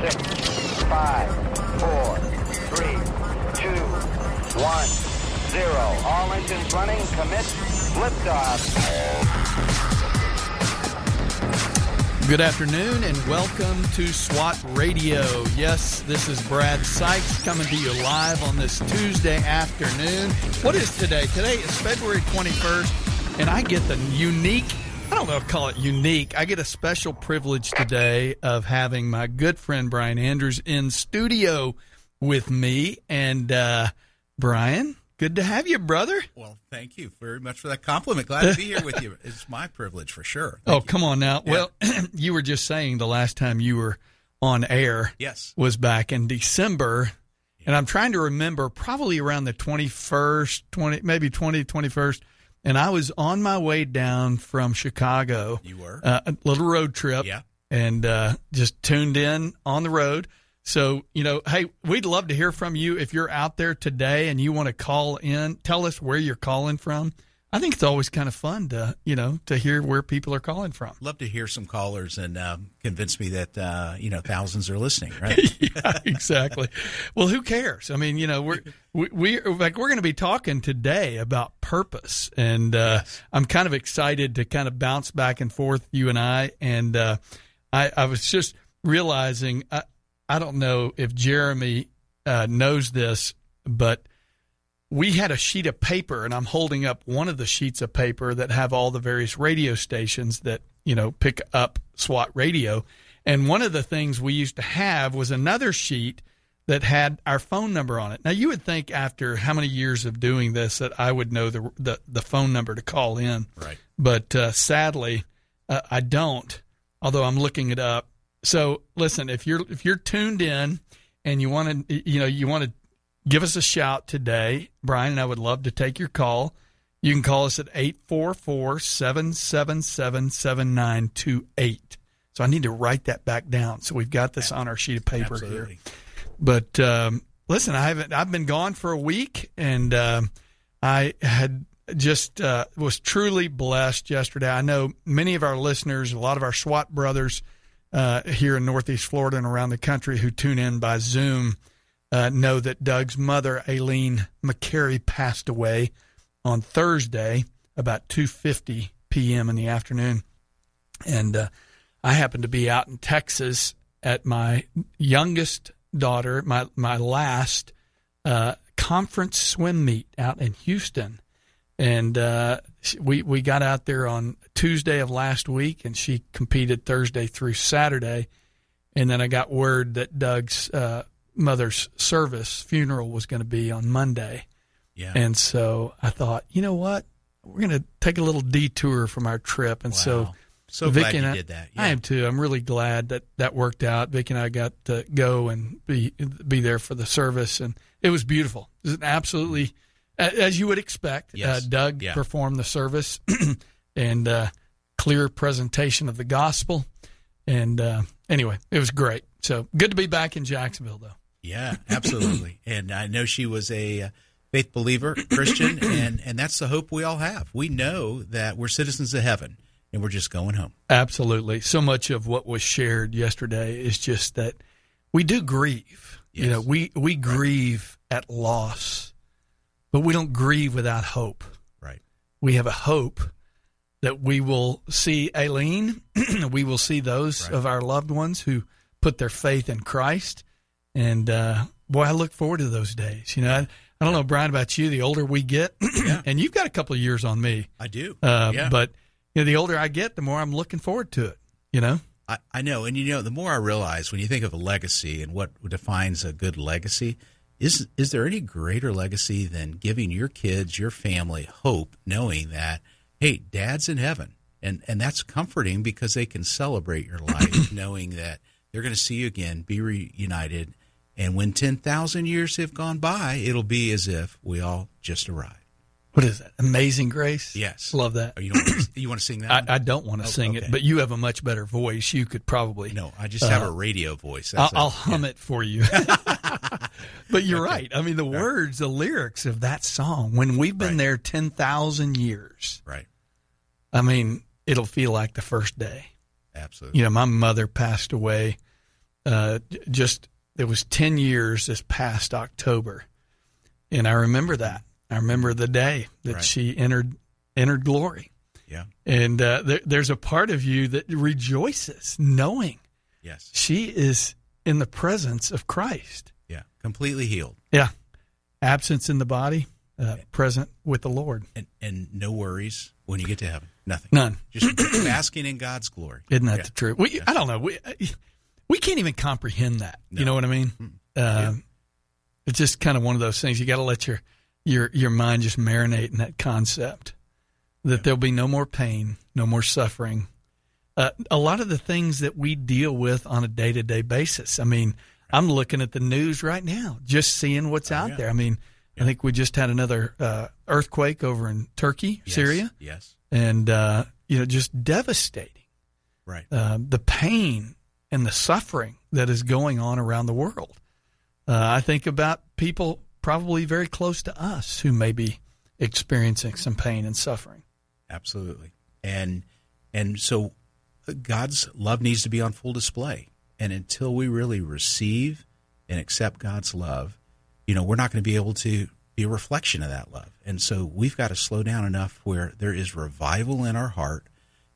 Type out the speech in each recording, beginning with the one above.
six, five, four, three, two, one, zero. All engines running. Commit. Liftoff. Good afternoon and welcome to SWAT Radio. Yes, this is Brad Sykes coming to you live on this Tuesday afternoon. What is today? Today is February 21st, and I get the unique, don't know if call it unique, I get a special privilege today of having my good friend Brian Andrews in studio with me. And, uh, Brian, Good to have you, brother. Well, thank you very much for that compliment. Glad to be here with you. It's my privilege for sure. Thank oh, you. come on now. Yeah. Well, you were just saying the last time you were on air yes. was back in December. Yeah. And I'm trying to remember probably around the 21st, 20 maybe 20 21st and I was on my way down from Chicago. You were? Uh, a little road trip. Yeah. And uh, just tuned in on the road so, you know, hey, we'd love to hear from you if you're out there today and you want to call in, tell us where you're calling from. I think it's always kind of fun to, you know, to hear where people are calling from. Love to hear some callers and um, convince me that, uh, you know, thousands are listening, right? yeah, exactly. well, who cares? I mean, you know, we're, we, we like, we're going to be talking today about purpose. And uh, yes. I'm kind of excited to kind of bounce back and forth, you and I. And uh, I, I was just realizing, I, I don't know if Jeremy uh, knows this, but we had a sheet of paper, and I'm holding up one of the sheets of paper that have all the various radio stations that you know pick up SWAT radio. And one of the things we used to have was another sheet that had our phone number on it. Now you would think after how many years of doing this that I would know the the, the phone number to call in, right? But uh, sadly, uh, I don't. Although I'm looking it up, so listen, if you're if you're tuned in and you want to you know you want to give us a shout today, Brian and I would love to take your call. You can call us at 844-777-7928. So I need to write that back down. So we've got this on our sheet of paper Absolutely. here. But um, listen, I haven't I've been gone for a week and uh, I had just uh, was truly blessed yesterday. I know many of our listeners, a lot of our SWAT brothers – uh, here in Northeast Florida and around the country who tune in by Zoom uh, know that Doug's mother, Aileen McCary, passed away on Thursday about 2:50 p.m. in the afternoon, and uh, I happened to be out in Texas at my youngest daughter, my my last uh, conference swim meet out in Houston, and uh, we we got out there on Tuesday of last week, and she competed Thursday through Saturday, and then I got word that Doug's uh, mother's service funeral was going to be on Monday, yeah, and so I thought, you know what, we're going to take a little detour from our trip, and wow. so. So Vicky glad and you I, did that. Yeah. I am too. I'm really glad that that worked out. Vicky and I got to go and be be there for the service, and it was beautiful. It was absolutely as you would expect. Uh, yes. Uh, Doug yeah. performed the service and uh, clear presentation of the gospel. And uh, anyway, it was great. So good to be back in Jacksonville, though. Yeah, absolutely. and I know she was a uh, faith believer, Christian, and and that's the hope we all have. We know that we're citizens of heaven, and we're just going home. Absolutely. So much of what was shared yesterday is just that we do grieve. Yes. You know, we we grieve right. at loss but we don't grieve without hope. Right. We have a hope that we will see Aileen, we will see those right. of our loved ones who put their faith in Christ. And uh, boy, I look forward to those days. You know, I, I don't know, Brian, about you. The older we get, yeah. and you've got a couple of years on me. I do. Uh, yeah. But you know, the older I get, the more I'm looking forward to it. You know. I, I know, and you know, the more I realize when you think of a legacy and what defines a good legacy, is is there any greater legacy than giving your kids, your family hope, knowing that hey, dad's in heaven, and and that's comforting because they can celebrate your life, knowing that they're going to see you again, be reunited, and when ten thousand years have gone by, it'll be as if we all just arrived. What is that? Amazing Grace. Yes, love that. Oh, you to, you want to sing that? I, I, don't want to oh, sing okay. it, but you have a much better voice. You could probably. No, I just have uh, a radio voice. I'll, I'll, hum yeah. it for you. but you're okay. right. I mean, the words, the lyrics of that song. When we've been right. there ten thousand years, right? I mean, it'll feel like the first day. Absolutely. You know, my mother passed away uh, just it was 10 years this past October. And I remember that. I remember the day that Right. she entered entered glory. Yeah. And uh, there, there's a part of you that rejoices knowing Yes. she is in the presence of Christ. Yeah. Completely healed. Yeah. Absence in the body, uh, present with the Lord. And and no worries when you get to heaven. Nothing. None. Just basking in God's glory. Isn't that Yeah. the truth? We, I don't know. We, we can't even comprehend that. You know what I mean? Um, It's just kind of one of those things. You got to let your, your, your mind just marinate in that concept that there'll be no more pain, no more suffering. Uh, a lot of the things that we deal with on a day to day basis. I mean, I'm looking at the news right now, just seeing what's out Oh, yeah. there. I mean, I think we just had another uh, earthquake over in Turkey, Yes. Syria, Yes. and uh, you know, just devastating Right. uh, the pain and the suffering that is going on around the world. Uh, I think about people probably very close to us who may be experiencing some pain and suffering. Absolutely. And and so God's love needs to be on full display. And until we really receive and accept God's love, you know, we're not going to be able to be a reflection of that love. And so we've got to slow down enough where there is revival in our heart.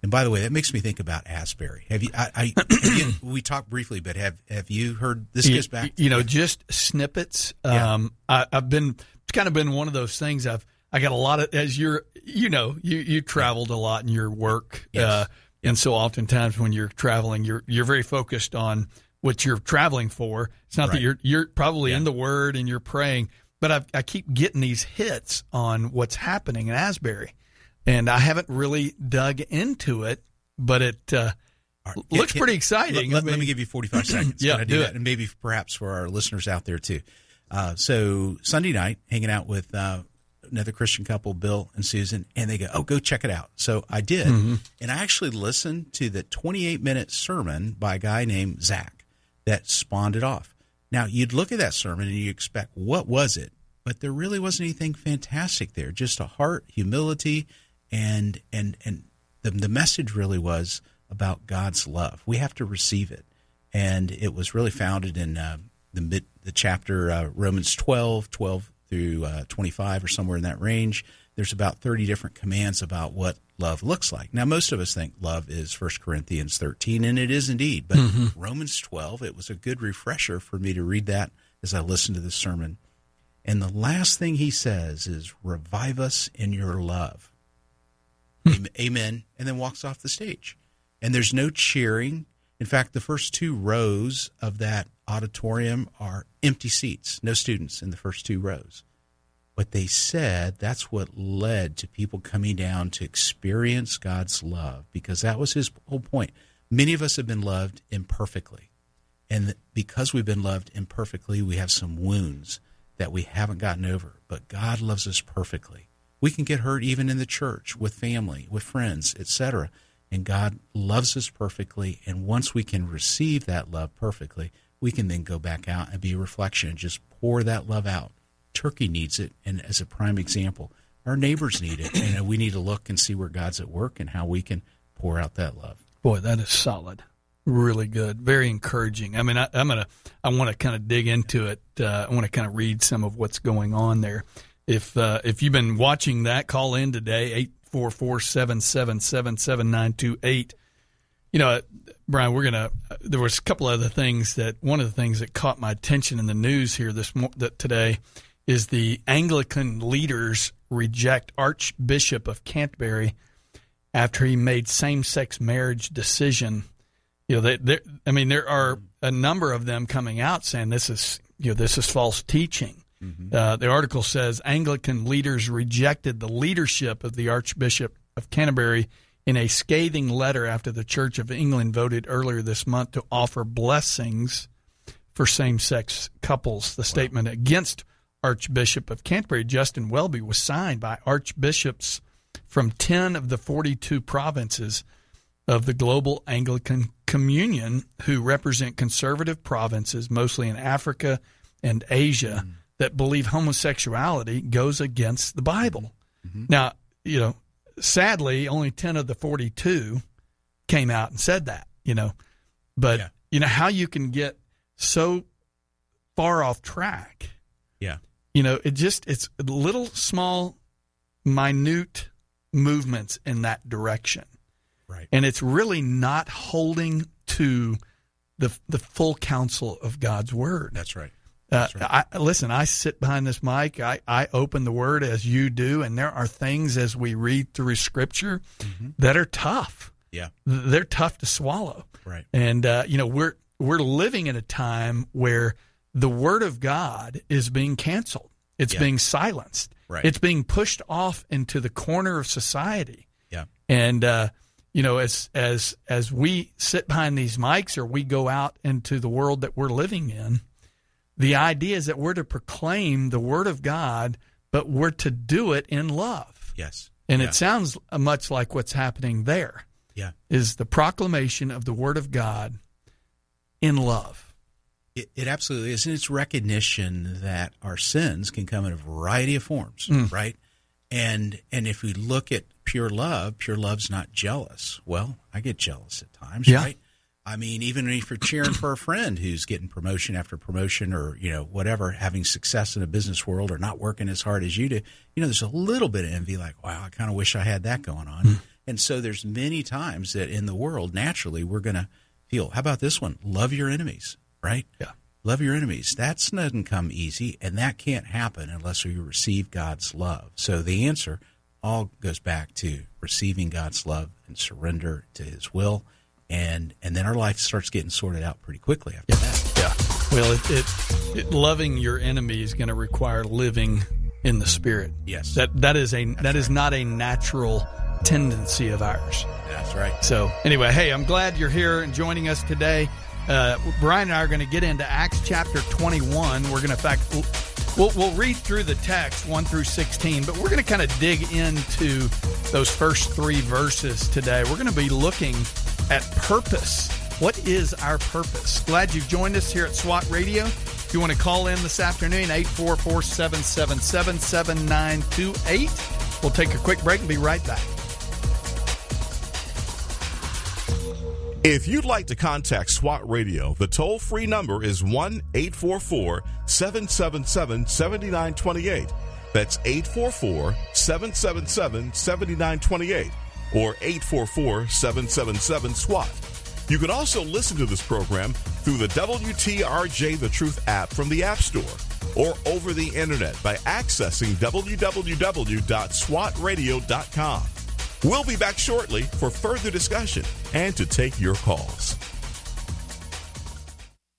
And by the way, that makes me think about Asbury. Have you? I, I have you, we talked briefly, but have have you heard? This You, goes back. you know, just snippets. Yeah. Um, I, I've been it's kind of been one of those things. I've I got a lot of as you're you know you you traveled a lot in your work, Yes. uh, and so oftentimes when you're traveling, you're you're very focused on what you're traveling for. It's not that you're you're probably Yeah. in the Word and you're praying, but I I keep getting these hits on what's happening in Asbury, and I haven't really dug into it, but it. Uh, right. looks Hit- pretty exciting. Let, I let- let me give you 45 seconds. Yeah, Can I do that? it. And maybe perhaps for our listeners out there too. Uh, so Sunday night, hanging out with uh, another Christian couple, Bill and Susan, and they go, "Oh, go check it out." So I did, Mm-hmm. and I actually listened to the 28 minute sermon by a guy named Zach that spawned it off. Now you'd look at that sermon and you expect, what was it? But there really wasn't anything fantastic there. Just a heart, humility, and and and the the message really was about God's love. We have to receive it, and it was really founded in uh, the mid the chapter uh, Romans 12, 12 through uh, 25 or somewhere in that range. There's about 30 different commands about what love looks like. Now, most of us think love is 1 Corinthians 13, and it is indeed. But Romans 12, it was a good refresher for me to read that as I listened to this sermon. And the last thing he says is, Revive us in your love. Am- Amen. And then walks off the stage. And there's no cheering. In fact, the first two rows of that auditorium are empty seats, no students in the first two rows. But they said that's what led to people coming down to experience God's love because that was his whole point. Many of us have been loved imperfectly. And because we've been loved imperfectly, we have some wounds that we haven't gotten over. But God loves us perfectly. We can get hurt even in the church, with family, with friends, etc. And God loves us perfectly. And once we can receive that love perfectly, we can then go back out and be a reflection and just pour that love out. Turkey needs it, and as a prime example, our neighbors need it. And we need to look and see where God's at work and how we can pour out that love. Boy, that is solid. Really good. Very encouraging. I mean, I, I'm gonna, I want to kind of dig into it. Uh, I want to kind of read some of what's going on there. If uh, if you've been watching that, call in today eight four four seven seven seven seven nine two eight. You know, Brian, we're gonna. There was a couple other things that one of the things that caught my attention in the news here this that today is the Anglican leaders reject Archbishop of Canterbury after he made same-sex marriage decision. You know, they, there- I mean, there are a number of them coming out saying this is, you know, this is false teaching. Uh, the article says Anglican leaders rejected the leadership of the Archbishop of Canterbury in a scathing letter after the Church of England voted earlier this month to offer blessings for same-sex couples. The statement against Archbishop of Canterbury, Justin Welby, was signed by archbishops from 10 of the 42 provinces of the global Anglican Communion who represent conservative provinces, mostly in Africa and Asia, that believe homosexuality goes against the Bible. Mm-hmm. Now, you know, sadly, only 10 of the 42 came out and said that, you know. But, Yeah. you know, how you can get so far off track. Yeah. You know, it just it's little small minute movements in that direction. Right. And it's really not holding to the the full counsel of God's word. That's right. Uh, right. I, listen, I sit behind this mic. I, I open the word as you do, and there are things as we read through Scripture that are tough. Yeah. They're tough to swallow. Right. And uh, you know, we're we're living in a time where the word of God is being canceled. It's Yeah. being silenced. Right. It's being pushed off into the corner of society. Yeah. And uh, you know, as as as we sit behind these mics or we go out into the world that we're living in, the idea is that we're to proclaim the word of God, but we're to do it in love. Yes. And yeah. it sounds much like what's happening there Yeah. is the proclamation of the word of God in love. It, it absolutely is. And it's recognition that our sins can come in a variety of forms, Mm. right? And and if we look at pure love, pure love's not jealous. Well, I get jealous at times, Yeah. right? I mean, even if you're cheering for a friend who's getting promotion after promotion or, you know, whatever, having success in a business world or not working as hard as you do, you know, there's a little bit of envy like, wow, I kind of wish I had that going on. Hmm. And so there's many times that in the world, naturally, we're going to feel, how about this one? Love your enemies, right? Yeah. Love your enemies. That doesn't come easy, and that can't happen unless we receive God's love. So the answer all goes back to receiving God's love and surrender to His will, and and then our life starts getting sorted out pretty quickly after that. Yeah. Well, it, it, it loving your enemy is going to require living in the spirit. Yes. That that is a that is not a natural tendency of ours. That's right. So anyway, hey, I'm glad you're here and joining us today. Uh, Brian and I are going to get into Acts chapter 21. We're going to, fact, we'll, we'll read through the text 1 through 16, but we're going to kind of dig into those first three verses today. We're going to be looking at purpose. What is our purpose? Glad you've joined us here at SWAT Radio. If you want to call in this afternoon, 844 777 7928. We'll take a quick break and be right back. If you'd like to contact SWAT Radio, the toll free number is 1 844 777 7928. That's 844 777 7928 or 844 777 SWAT. You can also listen to this program through the WTRJ The Truth app from the App Store or over the internet by accessing www.swatradio.com. We'll be back shortly for further discussion and to take your calls.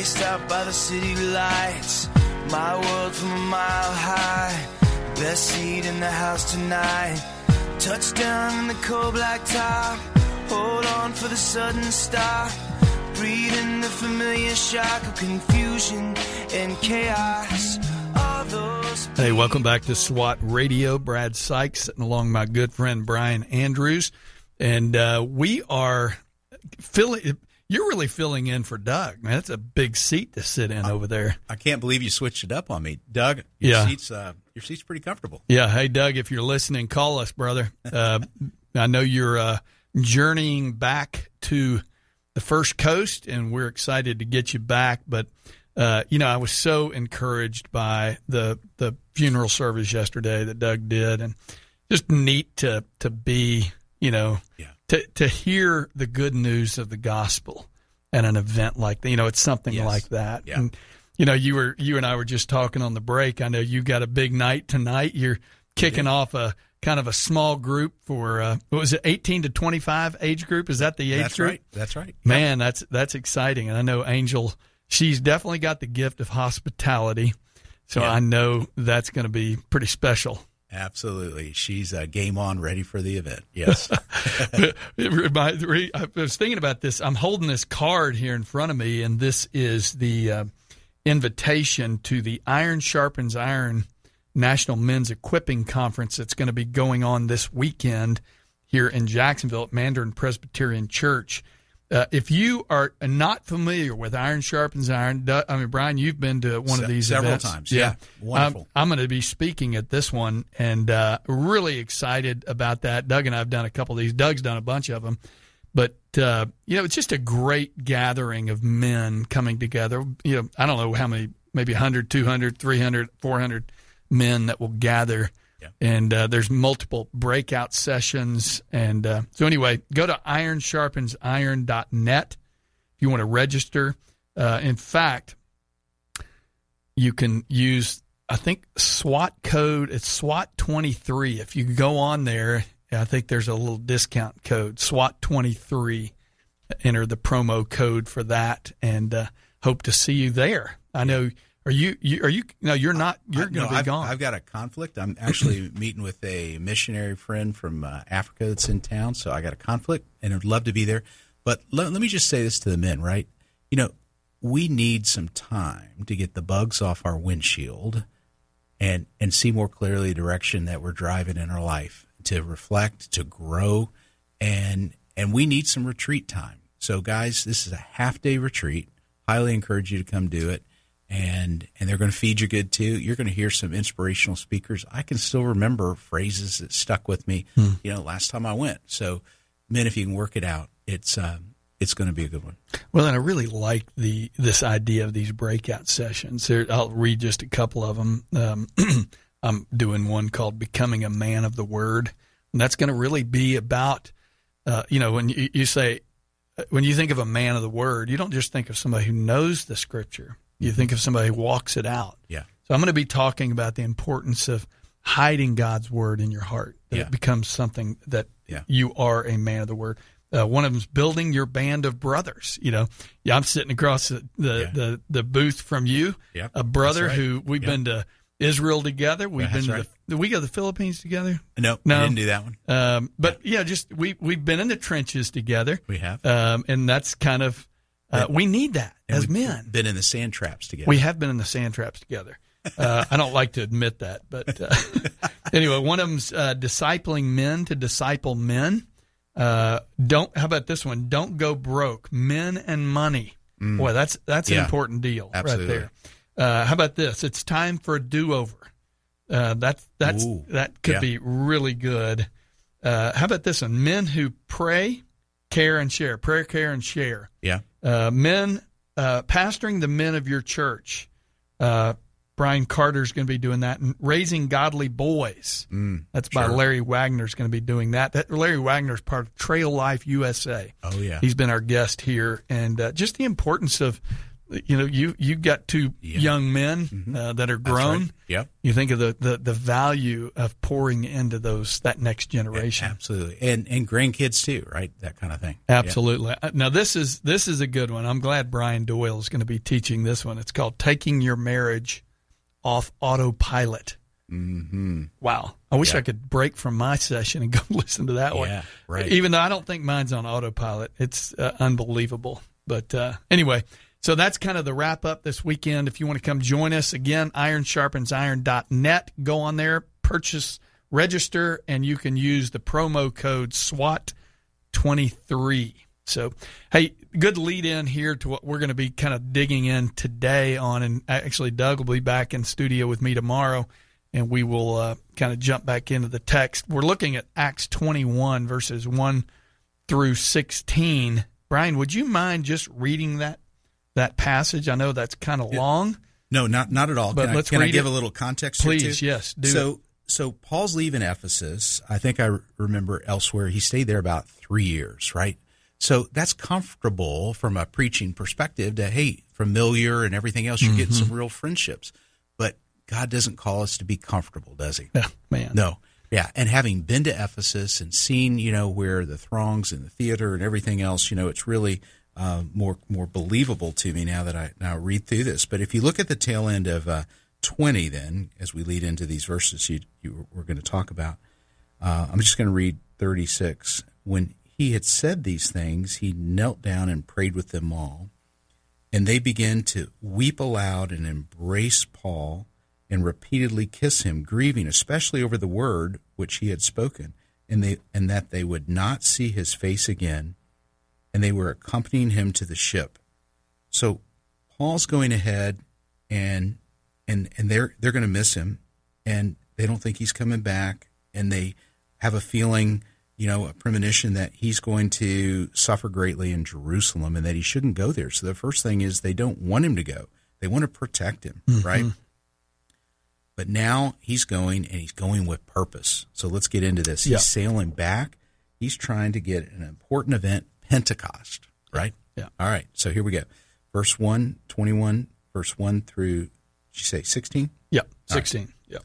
traced out by the city lights. My world from a mile high, best seat in the house tonight. Touchdown in the cold black top, hold on for the sudden stop. Breathing the familiar shock of confusion and chaos. Hey, welcome back to SWAT Radio. Brad Sykes sitting along my good friend Brian Andrews. And uh, we are filling, you're really filling in for Doug, man. That's a big seat to sit in over there. I can't believe you switched it up on me, Doug. Your Yeah. seat's uh, your seat's pretty comfortable. Yeah. Hey, Doug, if you're listening, call us, brother. Uh, I know you're uh, journeying back to the first coast, and we're excited to get you back. But uh, you know, I was so encouraged by the the funeral service yesterday that Doug did, and just neat to to be, you know, Yeah. To to hear the good news of the gospel at an event like that. You know, it's something Yes. like that. Yeah. And you know, you were you and I were just talking on the break. I know you got a big night tonight. You're kicking off a kind of a small group for uh, what was it, eighteen to twenty five age group? Is that the age That's group? right. That's right. Man, that's that's exciting, and I know Angel. She's definitely got the gift of hospitality, so Yeah. I know that's going to be pretty special. Absolutely. She's uh, game on, ready for the event. Yes. I was thinking about this. I'm holding this card here in front of me, and this is the uh, invitation to the Iron Sharpens Iron National Men's Equipping Conference that's going to be going on this weekend here in Jacksonville at Mandarin Presbyterian Church. Uh, if you are not familiar with Iron Sharpens Iron, I mean, Brian, you've been to one of these several events. times, yeah. Wonderful. Um, I'm going to be speaking at this one and uh, really excited about that. Doug and I have done a couple of these. Doug's done a bunch of them. But, uh, you know, it's just a great gathering of men coming together. You know, I don't know how many, maybe 100, 200, 300, 400 men that will gather. And uh, there's multiple breakout sessions. And uh, so, anyway, go to ironsharpensiron.net if you want to register. Uh, in fact, you can use I think SWAT code. It's SWAT 23 if you go on there I think there's a little discount code. SWAT 23 enter the promo code for that and uh, hope to see you there. I know are you, you are you no you're not you're going no, to be I've, gone I've got a conflict. I'm actually meeting with a missionary friend from uh, Africa that's in town, so I got a conflict, and I'd love to be there. But let, let me just say this to the men, right? You know, we need some time to get the bugs off our windshield, and and see more clearly the direction that we're driving in our life, to reflect, to grow, and and we need some retreat time. So, guys, this is a half day retreat. Highly encourage you to come do it and and they're going to feed you good too. You're going to hear some inspirational speakers. I can still remember phrases that stuck with me. You know, last time I went. So, men, if you can work it out, it's um, it's going to be a good one. Well, and I really like the this idea of these breakout sessions. There, I'll read just a couple of them. Um, I'm doing one called "Becoming a Man of the Word," and that's going to really be about, uh, you know, when you, you say, when you think of a man of the Word, you don't just think of somebody who knows the Scripture. You think of somebody who walks it out. Yeah. So I'm going to be talking about the importance of hiding God's word in your heart. That Yeah. it becomes something that Yeah. you are a man of the word. Uh, one of them's building your band of brothers. You know, yeah, I'm sitting across the the, Yeah. the, the booth from you, Yep, a brother right. who we've Yep. been to Israel together. We've been right. to the, we go to the Philippines together. No, No. we didn't do that one. Um, but yeah, just we we've been in the trenches together. We have. um, and that's kind of uh, we need that And as we've men. been in the sand traps together. We have been in the sand traps together. Uh, I don't like to admit that, but uh, anyway, one of them's uh, discipling men to disciple men. Uh, don't. How about this one? Don't go broke. Men and money. Boy, that's that's an Mm. Important deal Absolutely. right there. Uh, how about this? It's time for a do over. Uh, that's that's Ooh. that could Yeah. be really good. Uh, how about this one? Men who pray, care, and share. Prayer, care, and share yeah. Uh, men uh, pastoring the men of your church. Uh, Brian Carter's going to be doing that, and raising godly boys. Mm, That's by sure. Larry Wagner's going to be doing that. That Larry Wagner's part of Trail Life USA. Oh yeah. He's been our guest here, and uh, just the importance of, you know, you you got two Yeah. young men uh, that are That's right. grown. Yep. You think of the, the the value of pouring into those that next generation. Absolutely. And and grandkids too, right? That kind of thing. Absolutely. Uh, Now this is this is a good one. I'm glad Brian Doyle is going to be teaching this one. It's called "Taking Your Marriage Off Autopilot." Mm-hmm. Wow. I wish Yeah. I could break from my session and go listen to that one. Yeah, right. Even though I don't think mine's on autopilot, it's uh, unbelievable. But uh, anyway, so that's kind of the wrap up this weekend. If you want to come join us again, ironsharpensiron.net. Go on there, purchase, register, and you can use the promo code SWAT 23. So, hey, good lead in here to what we're going to be kind of digging in today on. And actually, Doug will be back in studio with me tomorrow, and we will uh, kind of jump back into the text. We're looking at Acts 21, verses 1 through 16. Brian, would you mind just reading that that passage? I know that's kind of long. No, not not at all. But can let's I, can I give it. a little context? here, Please, too? yes, do so so Paul's leaving Ephesus. I think I remember elsewhere he stayed there about three years, right? So that's comfortable from a preaching perspective. To hey, familiar and everything else, you're getting Mm-hmm. some real friendships. But God doesn't call us to be comfortable, does He? Yeah, man. No. Yeah, and having been to Ephesus and seen, you know, where the throngs and the theater and everything else, you know, it's really uh, more more believable to me now that I now read through this. But if you look at the tail end of uh, twenty, then as we lead into these verses you, you we're going to talk about, uh, I'm just going to read thirty six. When he had said these things, he knelt down and prayed with them all, and they began to weep aloud and embrace Paul and repeatedly kiss him, grieving especially over the word which he had spoken, and they and that they would not see his face again, and they were accompanying him to the ship. So Paul's going ahead and and and they're they're going to miss him and they don't think he's coming back and they have a feeling you know a premonition that he's going to suffer greatly in Jerusalem and that he shouldn't go there so the first thing is they don't want him to go they want to protect him mm-hmm. right but now he's going and he's going with purpose. So let's get into this. He's yeah. sailing back. He's trying to get an important event, Pentecost, right? Yeah. All right. So here we go. Verse 1, 21, verse 1 through, did you say 16? Yeah, 16. Right. Yeah.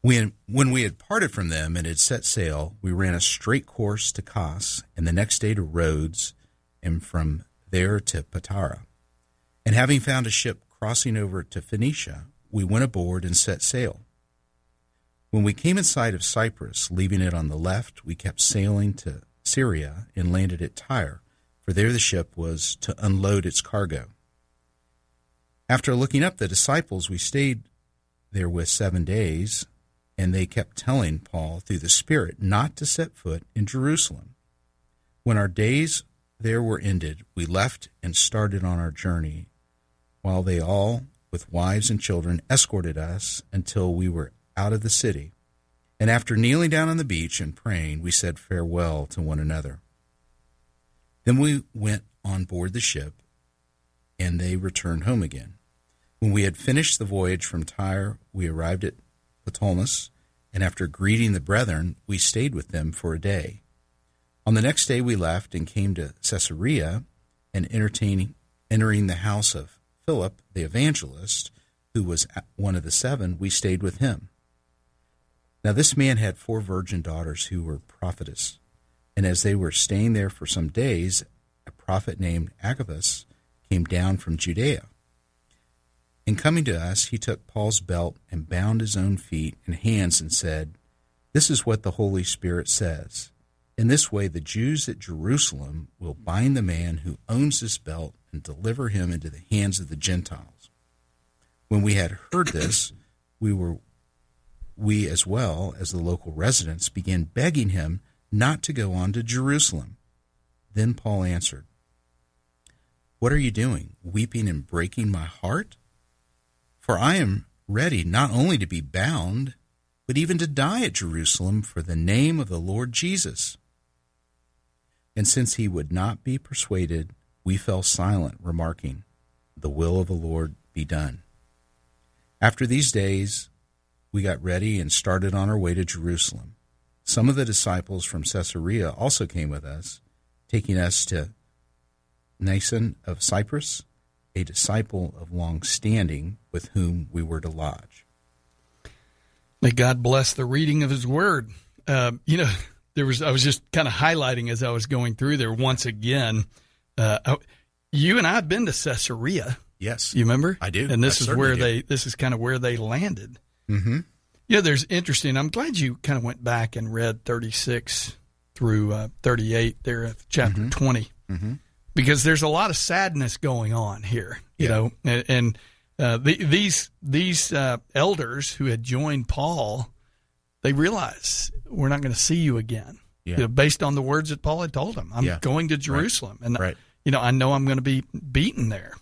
When, when we had parted from them and had set sail, we ran a straight course to Kos, and the next day to Rhodes, and from there to Patara. And having found a ship crossing over to Phoenicia, we went aboard and set sail. When we came in sight of Cyprus, leaving it on the left, we kept sailing to Syria and landed at Tyre, for there the ship was to unload its cargo. After looking up the disciples, we stayed there with seven days, and they kept telling Paul through the Spirit not to set foot in Jerusalem. When our days there were ended, we left and started on our journey, while they all with wives and children, escorted us until we were out of the city. And after kneeling down on the beach and praying, we said farewell to one another. Then we went on board the ship, and they returned home again. When we had finished the voyage from Tyre, we arrived at Ptolemais, and after greeting the brethren, we stayed with them for a day. On the next day, we left and came to Caesarea, and entering the house of Philip, the evangelist, who was one of the seven, we stayed with him. Now, this man had four virgin daughters who were prophetess. And as they were staying there for some days, a prophet named Agabus came down from Judea. In coming to us, he took Paul's belt and bound his own feet and hands and said, This is what the Holy Spirit says. In this way, the Jews at Jerusalem will bind the man who owns this belt and deliver him into the hands of the Gentiles. When we had heard this, we were we as well as the local residents began begging him not to go on to Jerusalem. Then Paul answered, What are you doing, weeping and breaking my heart? For I am ready not only to be bound, but even to die at Jerusalem for the name of the Lord Jesus. And since he would not be persuaded, we fell silent, remarking, The will of the Lord be done. After these days, we got ready and started on our way to Jerusalem. Some of the disciples from Caesarea also came with us, taking us to Mnason of Cyprus, a disciple of long standing with whom we were to lodge. May God bless the reading of His Word. Uh, you know, there was I was just kind of highlighting as I was going through there once again uh, oh, you and I have been to Caesarea. Yes, you remember? I do. And this I is where do. they. This is kind of where they landed. Mm-hmm. Yeah, there's interesting. I'm glad you kind of went back and read 36 through uh, 38 there of chapter mm-hmm. 20, mm-hmm. because there's a lot of sadness going on here. You yeah. know, and, and uh, the, these these uh, elders who had joined Paul, they realize we're not going to see you again. Yeah. You know, based on the words that Paul had told him, I'm yeah. going to Jerusalem, right. and right you know, I know I'm going to be beaten there.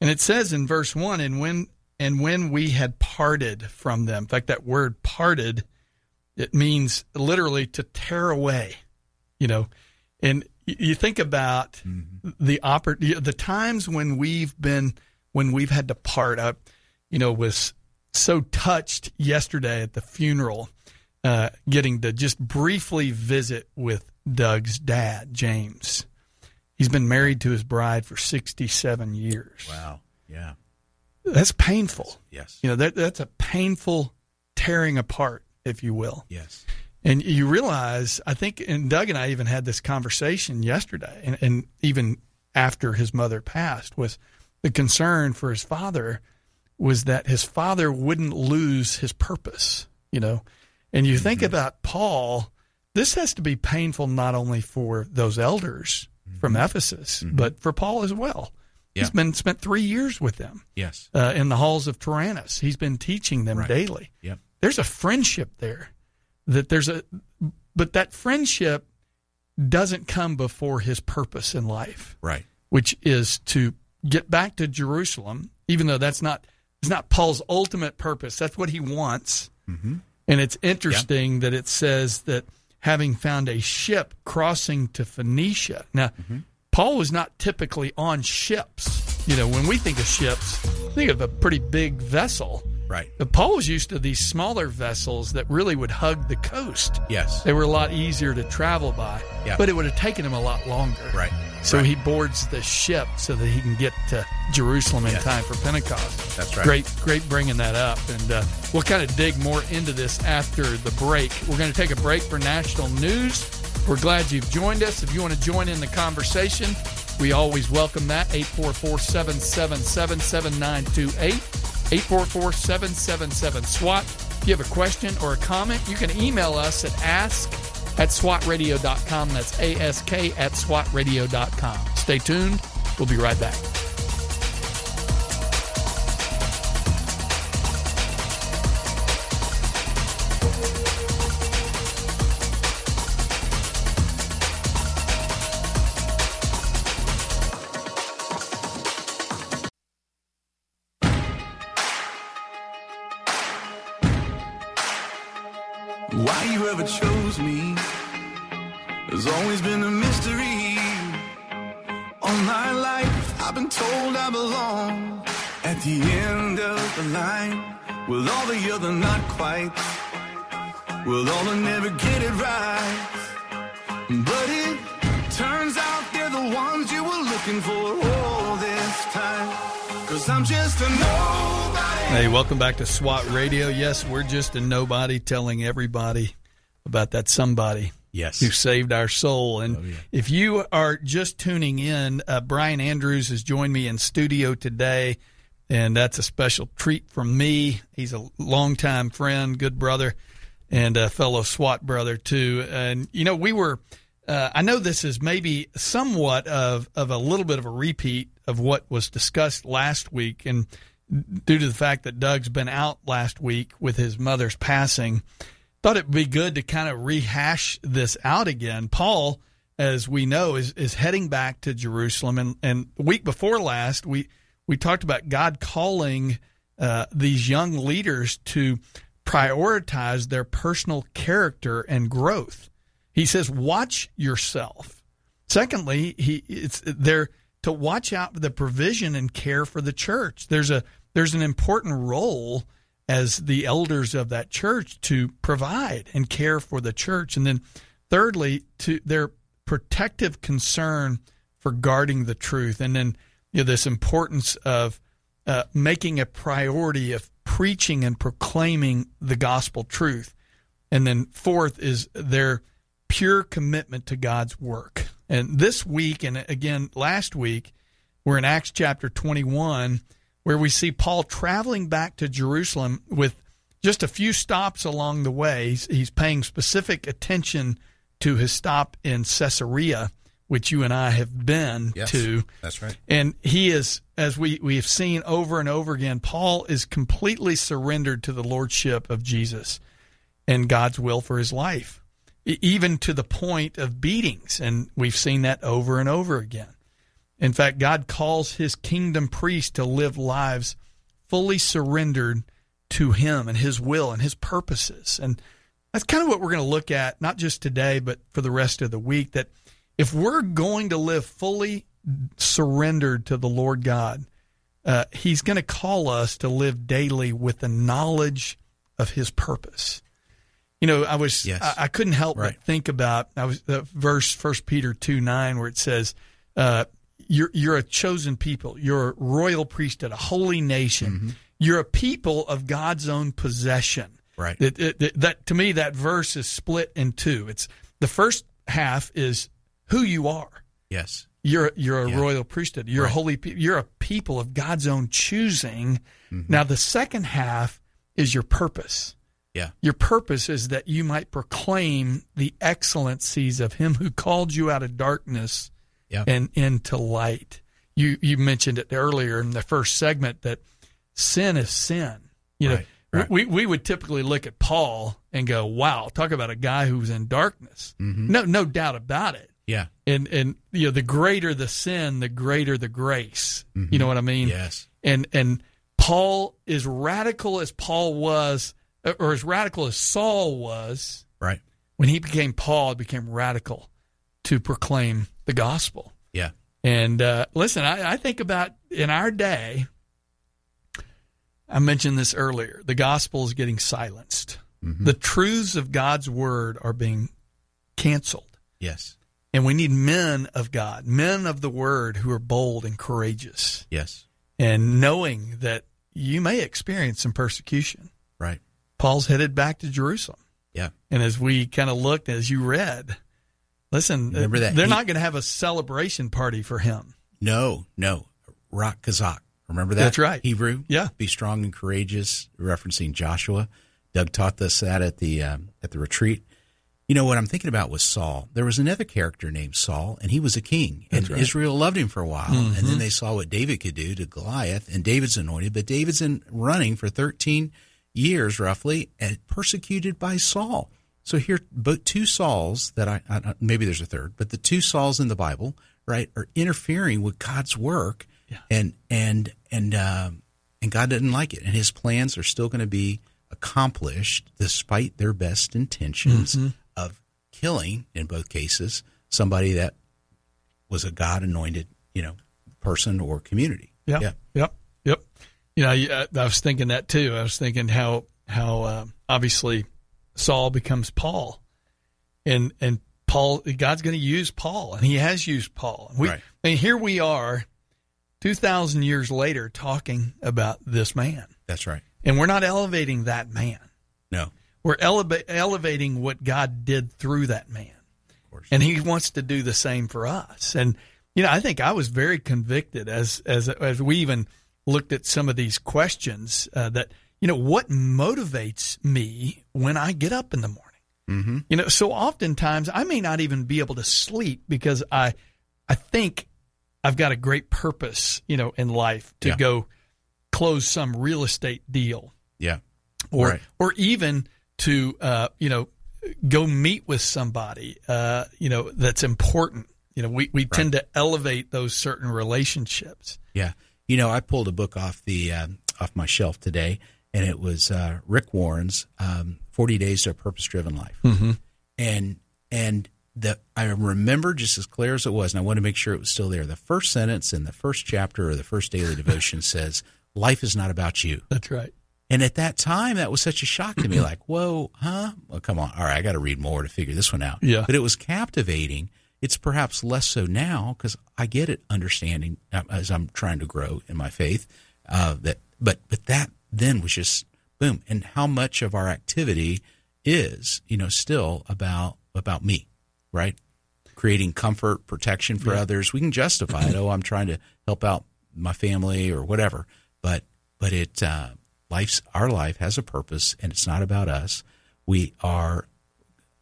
And it says in verse 1 and when and when we had parted from them. In fact, that word parted it means literally to tear away, you know. And you think about mm-hmm. the oppor- the times when we've been when we've had to part. I, you know, was so touched yesterday at the funeral, uh, getting to just briefly visit with Doug's dad, James. He's been married to his bride for 67 years. Wow. Yeah. That's painful. Yes. You know, that, that's a painful tearing apart. if you will. Yes. And you realize, I think, and Doug and I even had this conversation yesterday, and, and even after his mother passed, was the concern for his father was that his father wouldn't lose his purpose, you know. And you think mm-hmm. about Paul, this has to be painful not only for those elders from mm-hmm. Ephesus, mm-hmm. but for Paul as well. Yeah. He's been spent three years with them Yes. uh, in the halls of Tyrannus. He's been teaching them Right. daily. Yep. There's a friendship there. That there's a, but that friendship doesn't come before his purpose in life, Right. which is to get back to Jerusalem. Even though that's not it's not Paul's ultimate purpose. That's what he wants. Mm-hmm. And it's interesting that it says that having found a ship crossing to Phoenicia. Now, Mm-hmm. Paul was not typically on ships. You know, when we think of ships, think of a pretty big vessel. Right. But Paul was used to these smaller vessels that really would hug the coast. Yes. They were a lot easier to travel by, Yeah. but it would have taken him a lot longer. Right. So Right. he boards the ship so that he can get to Jerusalem in Yes. time for Pentecost. That's right. Great, great bringing that up. And uh, we'll kind of dig more into this after the break. We're going to take a break for national news. We're glad you've joined us. If you want to join in the conversation, we always welcome that. 844 777 7928. 844 777 SWAT. If you have a question or a comment, you can email us at ask at swatradio.com. That's ask at swatradio.com. Stay tuned. We'll be right back. The end of the line with all the other not quite, with all the never get it right. But it turns out they're the ones you were looking for all this time. Cause I'm just a nobody. Hey, welcome back to SWAT Radio. Yes, we're just a nobody telling everybody about that somebody Yes. who saved our soul. And Oh, yeah. if you are just tuning in, uh, Brian Andrews has joined me in studio today, and that's a special treat from me. He's a longtime friend, good brother, and a fellow SWAT brother too. And you know, we were. Uh, I know this is maybe somewhat of of a little bit of a repeat of what was discussed last week, and due to the fact that Doug's been out last week with his mother's passing, thought it would be good to kind of rehash this out again. Paul, as we know, is is heading back to Jerusalem, and and week before last, we we talked about God calling uh, these young leaders to prioritize their personal character and growth. He says, "Watch yourself." Secondly, he it's they're to watch out for the provision and care for the church. There's a there's an important role as the elders of that church to provide and care for the church. And then thirdly, to their protective concern for guarding the truth. And then you know this importance of uh, making a priority of preaching and proclaiming the gospel truth. And then fourth is their pure commitment to God's work. And this week, and again last week, we're in Acts chapter 21, where we see Paul traveling back to Jerusalem with just a few stops along the way. He's, he's paying specific attention to his stop in Caesarea, which you and I have been Yes. to. That's right. And he is, as we, we have seen over and over again, Paul is completely surrendered to the lordship of Jesus and God's will for his life, even to the point of beatings. And we've seen that over and over again. In fact, God calls his kingdom priests to live lives fully surrendered to him and his will and his purposes. And that's kind of what we're going to look at, not just today, but for the rest of the week. That if we're going to live fully surrendered to the Lord God, uh, He's going to call us to live daily with the knowledge of His purpose. You know, I was Yes. I, I couldn't help Right. but think about I was uh, verse First Peter two nine where it says, uh, "You're you're a chosen people, you're a royal priesthood, a holy nation, Mm-hmm. you're a people of God's own possession." Right. It, it, it- that to me, that verse is split in two. It's the first half is who you are. Yes. You're you're a Yeah. royal priesthood. You're a holy. pe- You're a people of God's own choosing. Mm-hmm. Now the second half is your purpose. Yeah. Your purpose is that you might proclaim the excellencies of Him who called you out of darkness Yeah. and into light. You you mentioned it earlier in the first segment that sin is sin. You know, Right, right. we we would typically look at Paul and go, "Wow, talk about a guy who's in darkness." Mm-hmm. No, no doubt about it. Yeah. And and you know, the greater the sin, the greater the grace. You know what I mean? Yes. and and Paul, as radical as Paul was, or as radical as Saul was, Right. when he became Paul, it became radical to proclaim the gospel. Yeah. And uh, listen, I, I think about in our day. I mentioned this earlier. The gospel is getting silenced. The truths of God's word are being canceled. Yes. And we need men of God, men of the word who are bold and courageous Yes. and knowing that you may experience some persecution. Right. Paul's headed back to Jerusalem. Yeah. And as we kind of looked, as you read, listen, Remember that they're he- not going to have a celebration party for him. No, no. Rak chazak. Remember that? That's right. Hebrew. Yeah. Be strong and courageous, referencing Joshua. Doug taught us that at the um, at the retreat. You know what I'm thinking about was Saul. There was another character named Saul, and he was a king, and Israel loved him for a while. And then they saw what David could do to Goliath, and David's anointed, but David's in running for 13 years roughly, and persecuted by Saul. So here, but two Sauls that I, I maybe there's a third, but the two Sauls in the Bible, right, are interfering with God's work, and and and um, and God didn't like it, and His plans are still going to be accomplished despite their best intentions of killing, in both cases, somebody that was a God anointed, you know, person or community. Yeah. yeah, Yep. Yep. You know, I I was thinking that too. I was thinking how how uh, obviously Saul becomes Paul, and and Paul God's going to use Paul, and He has used Paul. We, Right. And here we are, two thousand years later, talking about this man, that's right. and we're not elevating that man. No, We're eleva- elevating what God did through that man. of course. and he wants to do the same for us. And you know, I think I was very convicted as as as we even looked at some of these questions uh, that you know what motivates me when I get up in the morning. Mm-hmm. You know, so oftentimes I may not even be able to sleep because I I think I've got a great purpose, you know, in life to Yeah. go close some real estate deal yeah, or Right. or even to uh, you know go meet with somebody uh, you know that's important. You know, we, we tend to elevate those certain relationships. yeah. You know, I pulled a book off the um, off my shelf today, and it was uh, Rick Warren's um, "40 Days to a Purpose Driven Life," mm-hmm. and and the I remember just as clear as it was, and I want to make sure it was still there. The first sentence in the first chapter or the first daily devotion says, "Life is not about you." That's right. And at that time, that was such a shock to me. Like, whoa, huh? Well, come on. All right, I got to read more to figure this one out. Yeah. But it was captivating. It's perhaps less so now because I get it, understanding uh, as I'm trying to grow in my faith. Uh, that, but but that then was just boom. And how much of our activity is, you know, still about about me, right? Creating comfort, protection for others. We can justify it. Oh, I'm trying to help out my family or whatever. But but it uh, life's our life has a purpose, and it's not about us. We are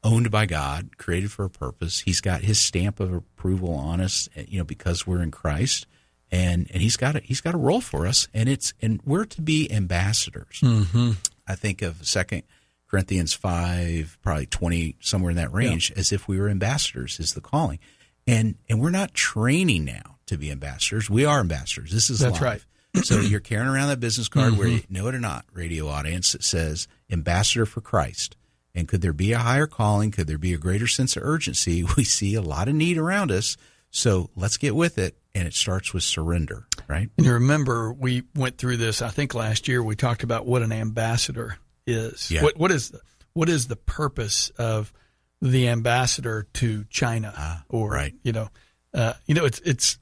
owned by God, created for a purpose. He's got His stamp of approval on us, you know, because we're in Christ, and and He's got a, He's got a role for us, and it's and we're to be ambassadors. Mm-hmm. I think of Second Corinthians five, probably twenty, somewhere in that range, as if we were ambassadors. Is the calling, and and we're not training now to be ambassadors. We are ambassadors. This is That's life. right. So you're carrying around that business card where you know it or not, radio audience, it says ambassador for Christ. And could there be a higher calling? Could there be a greater sense of urgency? We see a lot of need around us. So let's get with it. And it starts with surrender, right? And you remember we went through this. I think last year we talked about what an ambassador is. Yeah. What what is the, what is the purpose of the ambassador to China or Ah, right. you know uh, you know it's it's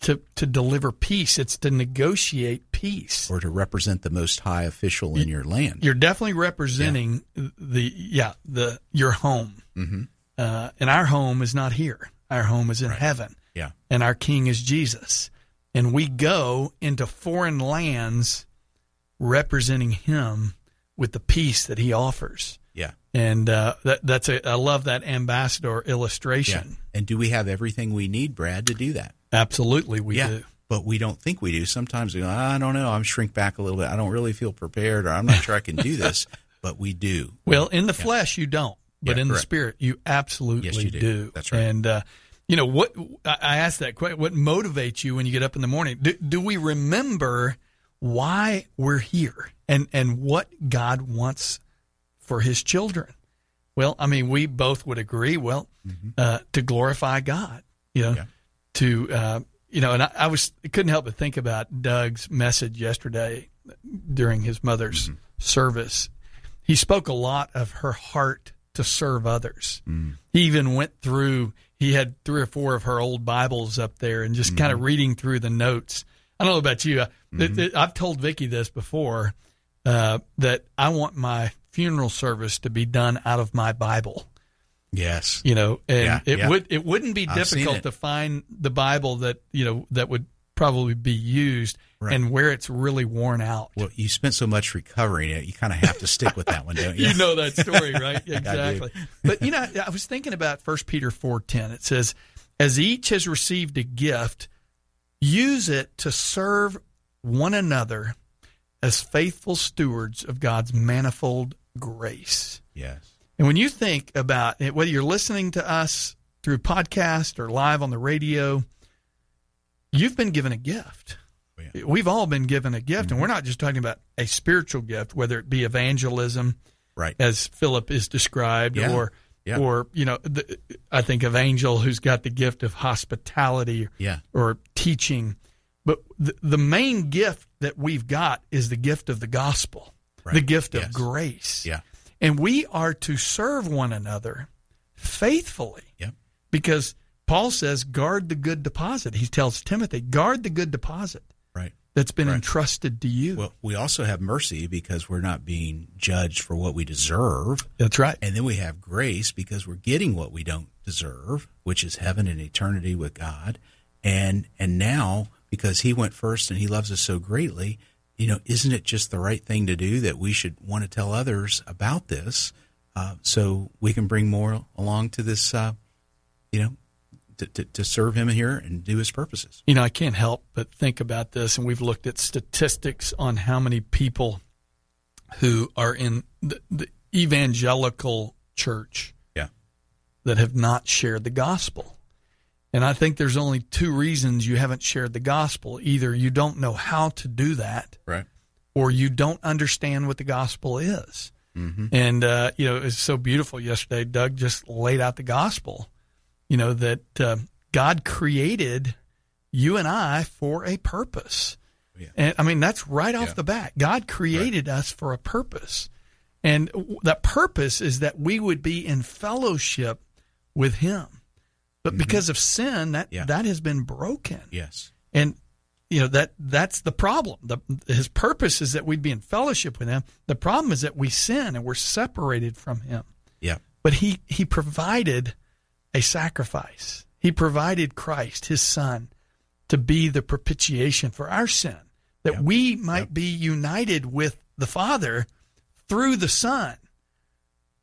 to to deliver peace. It's to negotiate peace. or to represent the most high official in your land. You're definitely representing the yeah the your home, mm-hmm. uh, and our home is not here. Our home is in heaven, Yeah. and our King is Jesus. And we go into foreign lands representing Him with the peace that He offers. Yeah. And uh, that, that's a I love that ambassador Yeah. illustration. And do we have everything we need, Brad, to do that? Absolutely, we yeah. do. But we don't think we do. Sometimes we go, I don't know. I'm shrink back a little bit. I don't really feel prepared or I'm not sure I can do this. But we do. Well, in the flesh, you don't, but Yeah, in the spirit, you absolutely Yes, you do. That's right. And uh, you know what? I asked that question. What motivates you when you get up in the morning? Do, do we remember why we're here and and what God wants for His children? Well, I mean, we both would agree. Well, uh, to glorify God, you know, Mm-hmm. Yeah. To uh, you know, and I, I was couldn't help but think about Doug's message yesterday during his mother's Mm-hmm. service. He spoke a lot of her heart to serve others. Mm. He even went through. He had three or four of her old Bibles up there, and just Mm-hmm. kind of reading through the notes. I don't know about you. Th- th- I've told Vicky this before uh, that I want my funeral service to be done out of my Bible Yes. you know and Yeah, it yeah. would it wouldn't be I've difficult to find the bible that you know that would probably be used Right. and where it's really worn out Well, you spent so much recovering it, you kind of have to stick with that one, don't you? you know that story right exactly but you know i was thinking about 1 peter 4.10 it says as each has received a gift use it to serve one another as faithful stewards of god's manifold grace Yes. And when you think about it, whether you're listening to us through podcast or live on the radio, you've been given a gift. Oh, yeah. We've all been given a gift, and mm-hmm. we're not just talking about a spiritual gift, whether it be evangelism, Right. as Philip is described, Yeah. or Yeah. or you know, the, I think of Angel, who's got the gift of hospitality, Yeah. or teaching. But the, the main gift that we've got is the gift of the gospel, Right. the gift of grace. Yeah. And we are to serve one another faithfully Yep. because Paul says, guard the good deposit. He tells Timothy, guard the good deposit Right. that's been Right. entrusted to you. Well, we also have mercy because we're not being judged for what we deserve. that's right. And then we have grace because we're getting what we don't deserve, which is heaven and eternity with God. And and now because he went first and he loves us so greatly, you know, isn't it just the right thing to do that we should want to tell others about this, uh, so we can bring more along to this, uh, you know, to, to, to serve him here and do his purposes. You know, I can't help but think about this, and we've looked at statistics on how many people who are in the, the evangelical church Yeah. that have not shared the gospel. And I think there's only two reasons you haven't shared the gospel. Either you don't know how to do that, Right. or you don't understand what the gospel is. And, uh, you know, it's so beautiful yesterday. Doug just laid out the gospel, you know, that uh, God created you and I for a purpose. Yeah. And I mean, that's right off Yeah. the bat. God created us for a purpose. And w- that purpose is that we would be in fellowship with Him. But because of sin, that, Mm-hmm. Yeah. that has been broken Yes. and you know that that's the problem the, his purpose is that we'd be in fellowship with him the problem is that we sin and we're separated from him Yeah. but he he provided a sacrifice he provided christ his son to be the propitiation for our sin that Yep. we might Yep. be united with the father through the son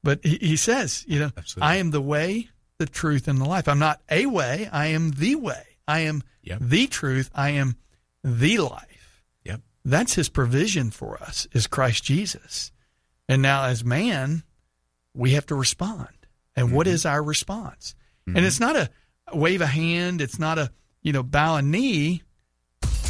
but he, he says you know Absolutely. i am the way the truth and the life i'm not a way i am the way i am Yep. the truth i am the life Yep. that's his provision for us is christ jesus and now as man we have to respond and what Mm-hmm. is our response and it's not a wave a hand it's not a you know bow a knee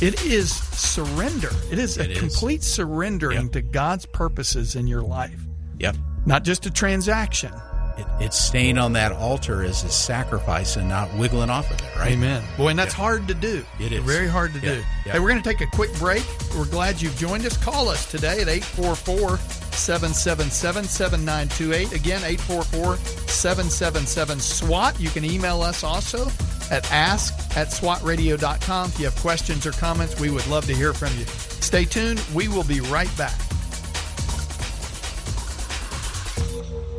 it is surrender it is It a is. complete surrendering Yep. to god's purposes in your life Yep. not just a transaction It, it's staying on that altar as a sacrifice and not wiggling off of it, right? Amen. Boy, and that's Yeah. hard to do. It is. Very hard to Yeah. do. Yeah. Hey, we're going to take a quick break. We're glad you've joined us. Call us today at 844 777 7928. Again, 844 777 SWAT. You can email us also at ask at swatradio.com. If you have questions or comments, we would love to hear from you. Stay tuned. We will be right back.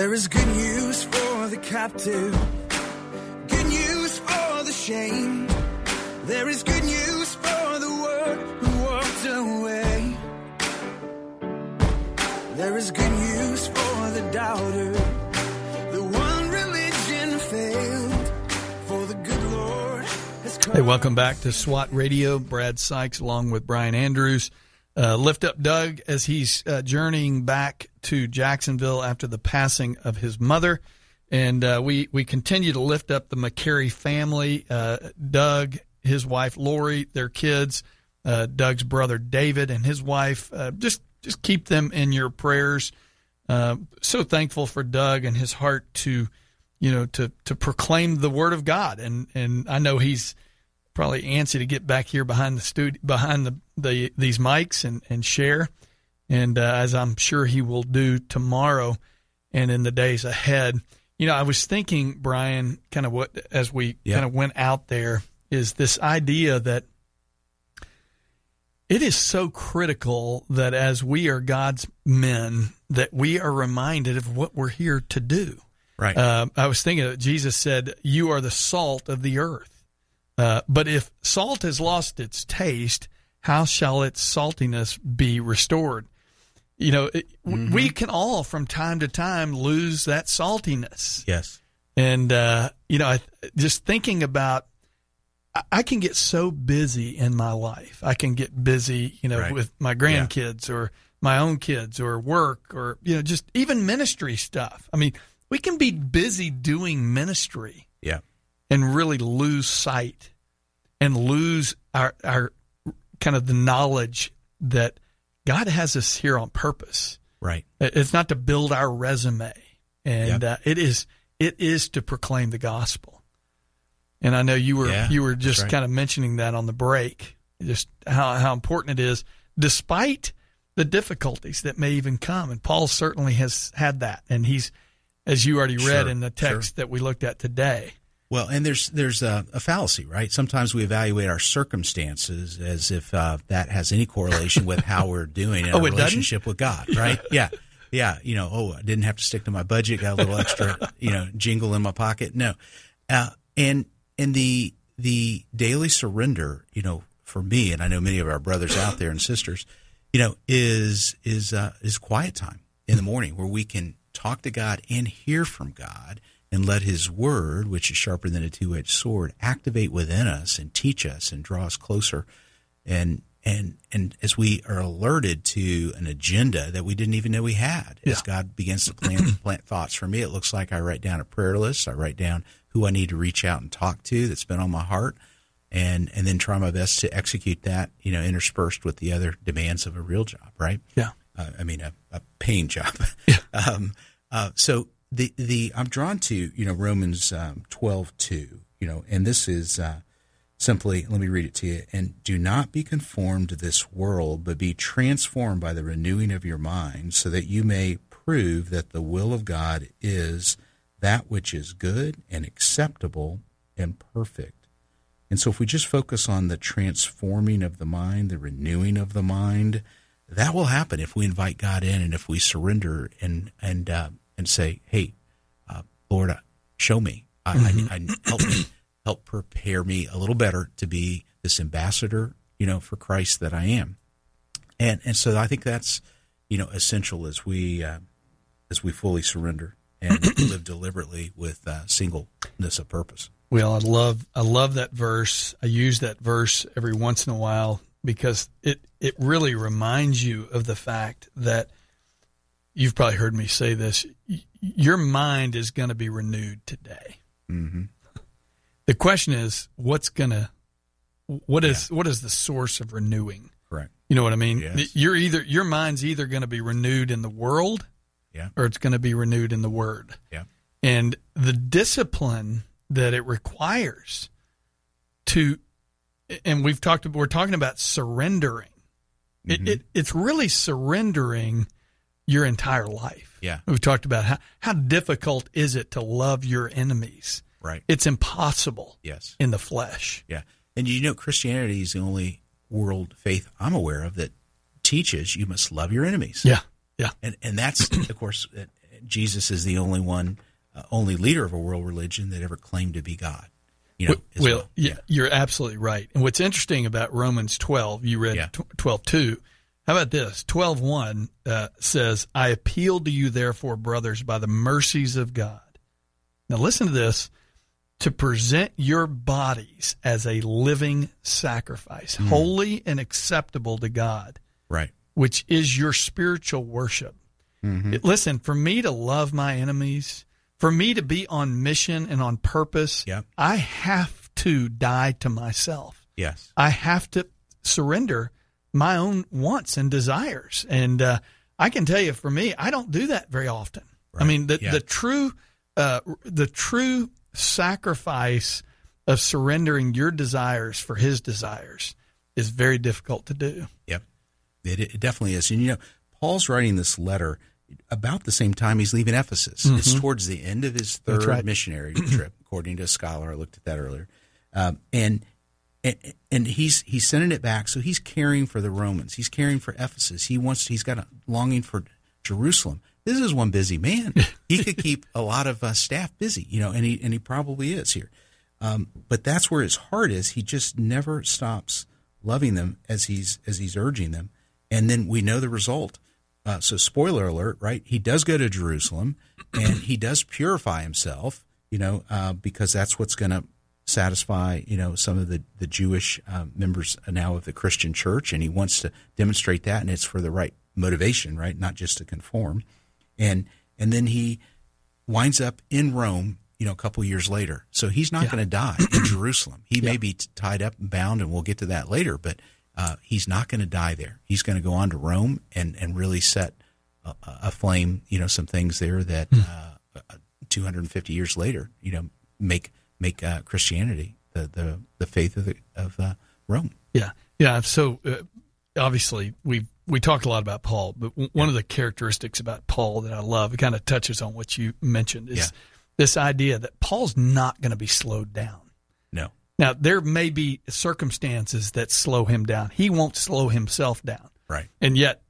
There is good news for the captive, good news for the shamed. There is good news for the one who walked away. There is good news for the doubter, the one religion failed. For the good Lord has come. Hey, welcome back to SWAT Radio. Brad Sykes along with Brian Andrews. Uh, lift up Doug as he's uh, journeying back to Jacksonville after the passing of his mother. And uh, we, we continue to lift up the McCary family, uh, Doug, his wife Lori, their kids, uh, Doug's brother David and his wife. Just just keep them in your prayers. so thankful for Doug and his heart to, you know, to to proclaim the word of God. And and I know he's probably antsy to get back here behind the studio, behind the, the these mics and and share. And uh, as I'm sure he will do tomorrow and in the days ahead. You know, I was thinking, Brian, kind of what as we Yeah. kind of went out there is this idea that it is so critical that as we are God's men, that we are reminded of what we're here to do. Right. Uh, I was thinking that Jesus said, "You are the salt of the earth." Uh, but if salt has lost its taste, how shall its saltiness be restored? You know, it, Mm-hmm. we can all from time to time lose that saltiness. yes. And, uh, you know, I, just thinking about, I, I can get so busy in my life. I can get busy, you know, Right. with my grandkids or my own kids or work or, you know, just even ministry stuff. I mean, we can be busy doing ministry Yeah. and really lose sight and lose our, our kind of the knowledge that God has us here on purpose. Right. It's not to build our resume, and Yep. uh, it is it is to proclaim the gospel. And I know you were Yeah, you were just right. kind of mentioning that on the break, just how how important it is, despite the difficulties that may even come. And Paul certainly has had that, and he's, as you already read Sure, in the text that we looked at today. Well, and there's there's a, a fallacy, right? Sometimes we evaluate our circumstances as if uh, that has any correlation with how we're doing in Oh, our it doesn't? relationship with God, right? Yeah, yeah. You know, oh, I didn't have to stick to my budget, got a little extra, you know, jingle in my pocket. No, uh, and and the the daily surrender, you know, for me, and I know many of our brothers out there and sisters, you know, is is uh, is quiet time in the morning where we can talk to God and hear from God and let His Word, which is sharper than a two edged sword, activate within us and teach us and draw us closer. And and and as we are alerted to an agenda that we didn't even know we had, as God begins to plant, plant thoughts for me, it looks like I write down a prayer list. I write down who I need to reach out and talk to that's been on my heart, and and then try my best to execute that. You know, interspersed with the other demands of a real job, right? Yeah. uh, I mean, a, a paying job. um, uh, so the the I'm drawn to you know Romans um, twelve two. You know, and this is uh, simply, let me read it to you. And do not be conformed to this world, but be transformed by the renewing of your mind, so that you may prove that the will of God is that which is good and acceptable and perfect. And so, if we just focus on the transforming of the mind, the renewing of the mind, that will happen if we invite God in and if we surrender and and uh, and say, "Hey, uh, Lord, show me. I, I, I help me, help prepare me a little better to be this ambassador, you know, for Christ that I am." And and so I think that's you know essential as we uh, as we fully surrender and live deliberately with uh, singleness of purpose. Well, I love I love that verse. I use that verse every once in a while because it it really reminds you of the fact that you've probably heard me say this. y- Your mind is going to be renewed today. Mm-hmm. The question is, what's going to what is what is the source of renewing? Correct. You know what I mean? Yes. You're either your mind's either going to be renewed in the world, Yeah. or it's going to be renewed in the Word. Yeah. And the discipline that it requires to, and we've talked, we're talking about surrendering. Mm-hmm. It, it it's really surrendering your entire life. Yeah. We've talked about how how difficult is it to love your enemies. Right. It's impossible Yes. in the flesh. Yeah. And you know, Christianity is the only world faith I'm aware of that teaches you must love your enemies. Yeah. Yeah. And and that's of course uh, Jesus is the only one, uh, only leader of a world religion that ever claimed to be God. You know, as well, yeah, you're absolutely right. And what's interesting about Romans 12, you read Yeah. 12 2. How about this? 12 1 uh, says, I appeal to you, therefore, brothers, by the mercies of God. Now, listen to this to present your bodies as a living sacrifice, Hmm. holy and acceptable to God, right. which is your spiritual worship. Mm-hmm. It- listen, for me to love my enemies, for me to be on mission and on purpose, Yeah. I have to die to myself. Yes. I have to surrender my own wants and desires. And uh, I can tell you, for me, I don't do that very often. I mean, the Yeah. the true uh, the true sacrifice of surrendering your desires for His desires is very difficult to do. Yep. It, it definitely is. And you know, Paul's writing this letter about the same time he's leaving Ephesus. It's towards the end of his third right. missionary trip, according to a scholar. I looked at that earlier. Um, and and, and he's he's sending it back. So he's caring for the Romans. He's caring for Ephesus. He wants. He's got a longing for Jerusalem. This is one busy man. He could keep a lot of uh, staff busy, you know, and he and he probably is here. Um, but that's where his heart is. He just never stops loving them as he's as he's urging them, and then we know the result. Uh, so, spoiler alert, right? He does go to Jerusalem, and he does purify himself, you know, uh, because that's what's going to satisfy, you know, some of the the Jewish uh, members now of the Christian Church, and he wants to demonstrate that, and it's for the right motivation, right? Not just to conform, and and then he winds up in Rome, you know, a couple years later. So he's not going to die in Jerusalem. He may be t- tied up and bound, and we'll get to that later, but uh, he's not going to die there. He's going to go on to Rome and, and really set a, a flame, you know, some things there that uh, 250 years later, you know, make make uh, Christianity the, the, the faith of the, of uh, Rome. Yeah, yeah. So uh, obviously we we talked a lot about Paul, but w- one of the characteristics about Paul that I love, it kind of touches on what you mentioned, is Yeah. this idea that Paul's not going to be slowed down. No. Now there may be circumstances that slow him down. He won't slow himself down, Right. and yet.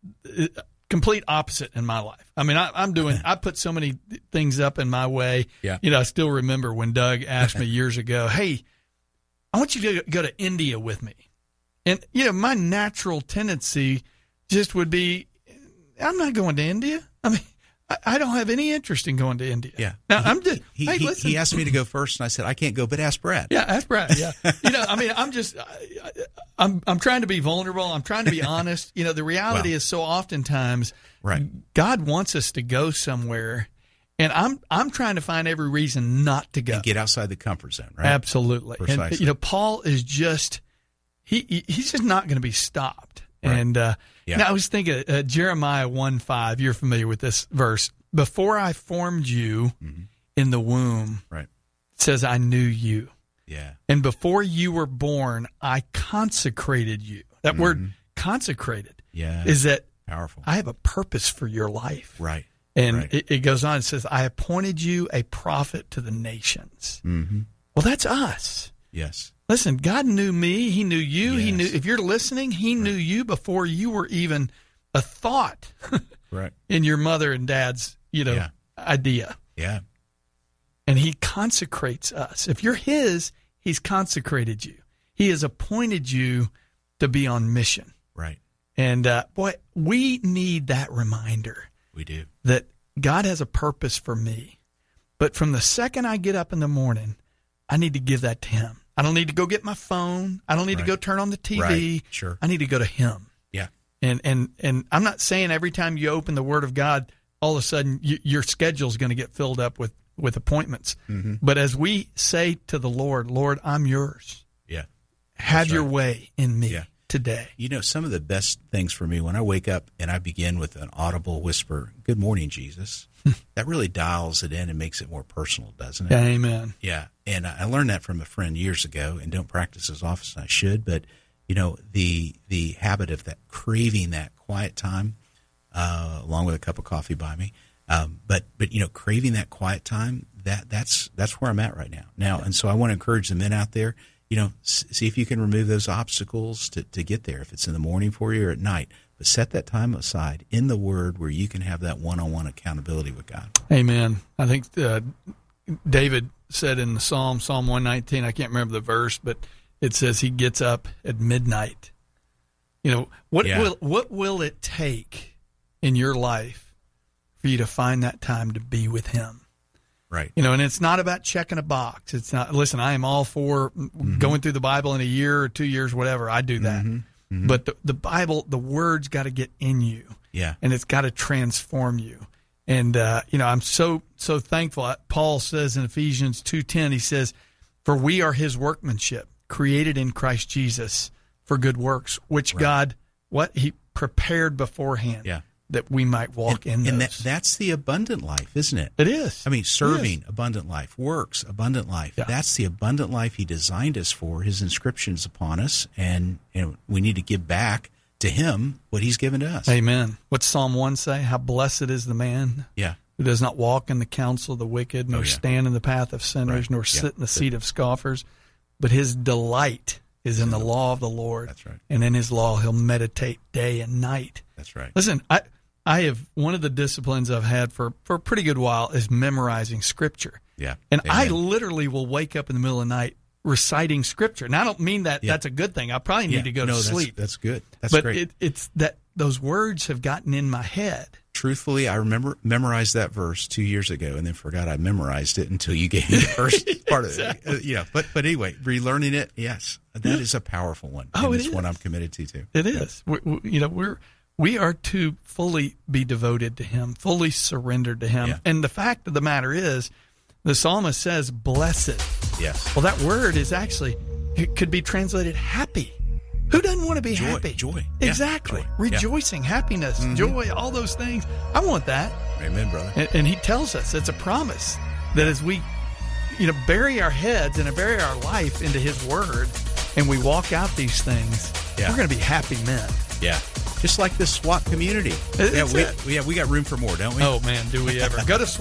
Complete opposite in my life. I mean, I, I'm doing. I put so many things up in my way. Yeah. You know, I still remember when Doug asked me years ago, "Hey, I want you to go to India with me. And, you know, my natural tendency just would be, I'm not going to India. I mean, I, I don't have any interest in going to India. Yeah. Now, I'm just, He, hey, he, he asked me to go first, and I said, I can't go, but ask Brad. yeah, ask Brad. Yeah. you know, I mean, I'm just, I, I'm, I'm trying to be vulnerable. I'm trying to be honest. You know, the reality Well. is so oftentimes Right. God wants us to go somewhere. And I'm, I'm trying to find every reason not to go. And get outside the comfort zone, right? Absolutely. And, Precisely. you know, Paul is just he he- he's just not going to be stopped. Right. And uh, Yeah. now I was thinking uh, Jeremiah one five. You're familiar with this verse. Before I formed you Mm-hmm. in the womb, Right. it says I knew you. Yeah. And before you were born, I consecrated you. That word consecrated Yeah. is that powerful. I have a purpose for your life. right. And Right. it, it goes on, it says, I appointed you a prophet to the nations. Mm-hmm. Well, that's us. Yes. Listen, God knew me. He knew you. He knew, if you're listening, He knew you before you were even a thought Right. in your mother and dad's, you know, Yeah. idea. Yeah. And He consecrates us. If you're His, He's consecrated you. He has appointed you to be on mission. Right. And uh, boy, we need that reminder We do. that God has a purpose for me. But from the second I get up in the morning, I need to give that to Him. I don't need to go get my phone. I don't need Right. to go turn on the TV. Right. Sure. I need to go to Him. Yeah. And and and I'm not saying every time you open the Word of God, all of a sudden you, your schedule's going to get filled up with with appointments. Mm-hmm. But as we say to the Lord, Lord, I'm yours. Yeah. Have your way in me Yeah. today. You know, some of the best things for me when I wake up and I begin with an audible whisper, "Good morning, Jesus." that really dials it in and makes it more personal, doesn't it? Amen. Yeah, and I learned that from a friend years ago, and don't practice as often as I should. But you know, the the habit of that craving that quiet time, uh, along with a cup of coffee by me. Um, but but you know, craving that quiet time that that's that's where I'm at right now. Now, and so I want to encourage the men out there. You know, see if you can remove those obstacles to, to get there. If it's in the morning for you or at night, but set that time aside in the Word where you can have that one-on-one accountability with God. Amen. I think uh, David said in the Psalm, Psalm 119, I can't remember the verse, but it says he gets up at midnight. You know, what Yeah. will what will it take in your life for you to find that time to be with him? Right. You know, and it's not about checking a box. It's not listen, I am all for mm-hmm. going through the Bible in a year or 2 years whatever. I do that. Mm-hmm. Mm-hmm. But the, the Bible, the words got to get in you Yeah. and it's got to transform you. And uh, you know, I'm so so thankful. Paul says in Ephesians two ten, he says, "For we are His workmanship, created in Christ Jesus for good works, which God what He prepared beforehand, Yeah. that we might walk in and that, that's the abundant life, isn't it? it is. I mean, serving abundant life, works abundant life. Yeah. That's the abundant life He designed us for. His inscriptions upon us, and you know, we need to give back to Him what He's given to us. Amen. What's Psalm one say? How blessed is the man Yeah, who does not walk in the counsel of the wicked, nor Oh, yeah. stand in the path of sinners, Right. nor Yeah. sit in the seat of scoffers, but his delight is in the law of the Lord. That's right. And in his law he'll meditate day and night. that's right. Listen, I I have one of the disciplines I've had for, for a pretty good while is memorizing scripture. Yeah, And I literally will wake up in the middle of the night reciting scripture. And I don't mean that Yeah. that's a good thing. I probably need Yeah. to go no, to sleep. That's, good. That's but great. It, it's that those words have gotten in my head. Truthfully, I remember memorized that verse two years ago, and then forgot I memorized it until you gave me the first part of it. Uh, yeah, but but anyway, relearning it, yes, that is a powerful one. Oh, it it's one. I'm committed to too. It is. We, we, you know, we're we are to fully be devoted to Him, fully surrendered to Him. Yeah. And the fact of the matter is, the psalmist says, "Blessed." Yes. Well, that word is actually it could be translated happy. Who doesn't want to be Joy, happy? joy. Yeah, Exactly. Yeah. Mm-hmm. Rejoicing, happiness, joy, all those things. I want that. Amen, brother. And, and he tells us it's a promise that as we, you know, bury our heads and bury our life into his word and we walk out these things, Yeah. we're going to be happy men. Yeah. Just like this SWAT community. Yeah, we, we- yeah, we got room for more, don't we? Oh man, do we ever? Go to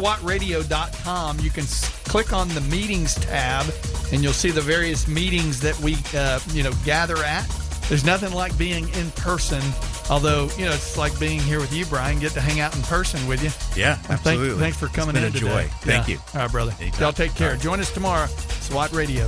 swatradio.com. You can s- click on the meetings tab and you'll see the various meetings that we uh, you know gather at. There's nothing like being in person, although, you know, it's like being here with you, Brian, get to hang out in person with you. Yeah, Thank- absolutely. thanks for coming in a today. Thank Yeah. you. All right, brother. Anytime. Y'all take care. Right. Join us tomorrow, SWAT Radio.